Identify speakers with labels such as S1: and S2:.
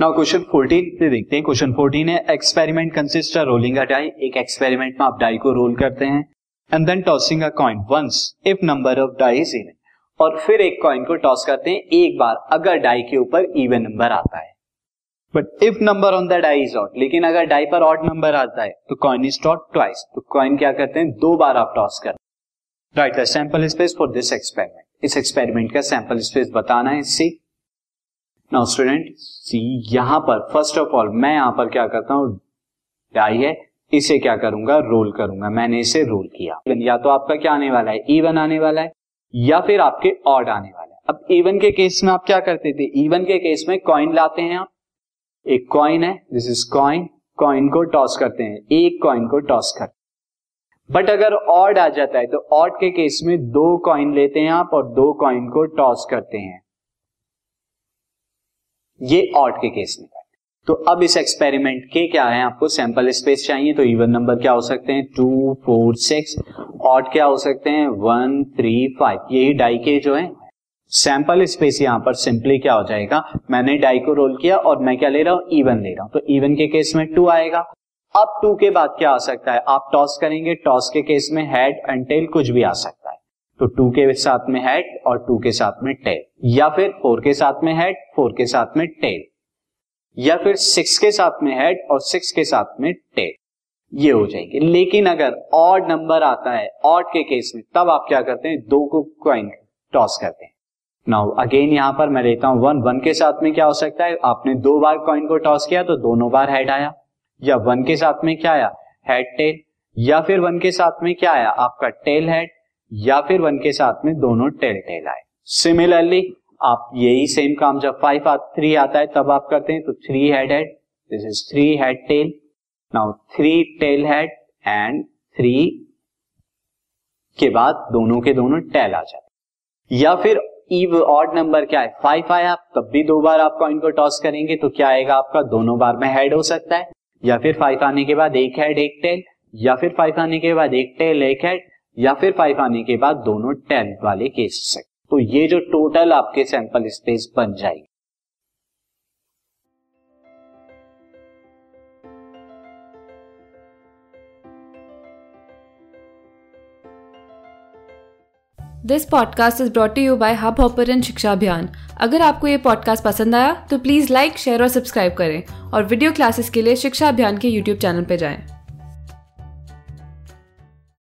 S1: Now question 14 पे देखते हैं। क्वेश्चन 14 है experiment consist rolling a die एक एक्सपेरिमेंट में आप डाई को रोल करते हैं and then tossing a coin once if number of die is even और फिर एक कॉइन को टॉस करते हैं, एक बार, अगर डाई के ऊपर इवन नंबर आता है। But if number on the die is odd लेकिन अगर डाई पर ऑट नंबर आता है तो कॉइन इज़ टॉट ट्वाइस तो कॉइन क्या करते हैं? दो बार आप टॉस करते हैं। Right the sample space for this experiment इस एक्सपेरिमेंट का सैंपल स्पेस बताना है सी नाउ स्टूडेंट यहाँ पर फ़र्स्ट ऑफ़ ऑल मैं यहाँ पर क्या करता हूँ? डाई है, इसे क्या करूँगा? रोल करूँगा। मैंने इसे रोल किया। या तो आपका क्या आने वाला है? इवन आने वाला है, या फिर आपके ऑड आने वाला है। अब इवन के केस में आप क्या करते थे? इवन के केस में कॉइन लाते हैं आप। एक कॉइन है दिस इज़ कॉइन कॉइन को टॉस करते हैं। एक कॉइन को टॉस करते बट अगर ऑड आ जाता है तो ऑड के केस में दो कॉइन लेते हैं आप और दो कॉइन को टॉस करते हैं। ये ऑड के केस में तो अब इस एक्सपेरिमेंट के क्या है? आपको सैंपल स्पेस चाहिए तो इवन नंबर क्या हो सकते हैं? टू फोर सिक्स ऑड क्या हो सकते हैं? वन थ्री फाइव यही डाई के जो है। सैंपल स्पेस यहाँ पर सिंपली क्या हो जाएगा? मैंने डाई को रोल किया और मैं क्या ले रहा हूँ? इवन ले रहा हूँ। तो इवन के केस में टू आएगा। अब टू के बाद क्या आ सकता है? आप टॉस करेंगे टॉस के केस में हेड एंड टेल कुछ भी आ सकता है। तो टू के साथ में हेड और टू के साथ में टेल या फिर फोर के साथ में हेड फोर के साथ में टेल या फिर सिक्स के साथ में हेड और सिक्स के साथ में टेल ये हो जाएगी। लेकिन अगर ऑड नंबर आता है ऑड के केस में, तब आप क्या करते हैं? दो को क्वाइन टॉस करते हैं। नाउ अगेन यहाँ पर मैं लेता हूँ वन वन के साथ में क्या हो सकता है? आपने दो बार कॉइन को टॉस किया तो दोनों बार हेड आया। या वन के साथ में क्या आया? हेड टेल या फिर वन के साथ में क्या आया? आपका टेल हेड या फिर वन के साथ में दोनों टेल टेल आए। सिमिलरली आप यही सेम काम जब फाइव थ्री आता है, तब आप करते हैं तो three head head this is three head tail now three tail head and three के बाद दोनों के दोनों टेल आ जाते या फिर ईव ऑड नंबर क्या है फाइव आया, तब भी दो बार आप कॉइन को टॉस करेंगे तो क्या आएगा आपका, दोनों बार में हेड हो सकता है। या फिर फाइव आने के बाद एक हेड एक टेल या फिर फाइव आने के बाद एक टेल एक हेड या फिर फाइव आने के बाद दोनों टेल वाले केस सकते तो ये जो टोटल आपके सैंपल स्पेस बन जाएगी।
S2: This podcast is brought you by Hubhopper शिक्षा अभियान अगर आपको ये पॉडकास्ट पसंद आया तो प्लीज़ लाइक शेयर और सब्सक्राइब करें। और वीडियो क्लासेस के लिए शिक्षा अभियान के यूट्यूब चैनल पर जाएँ।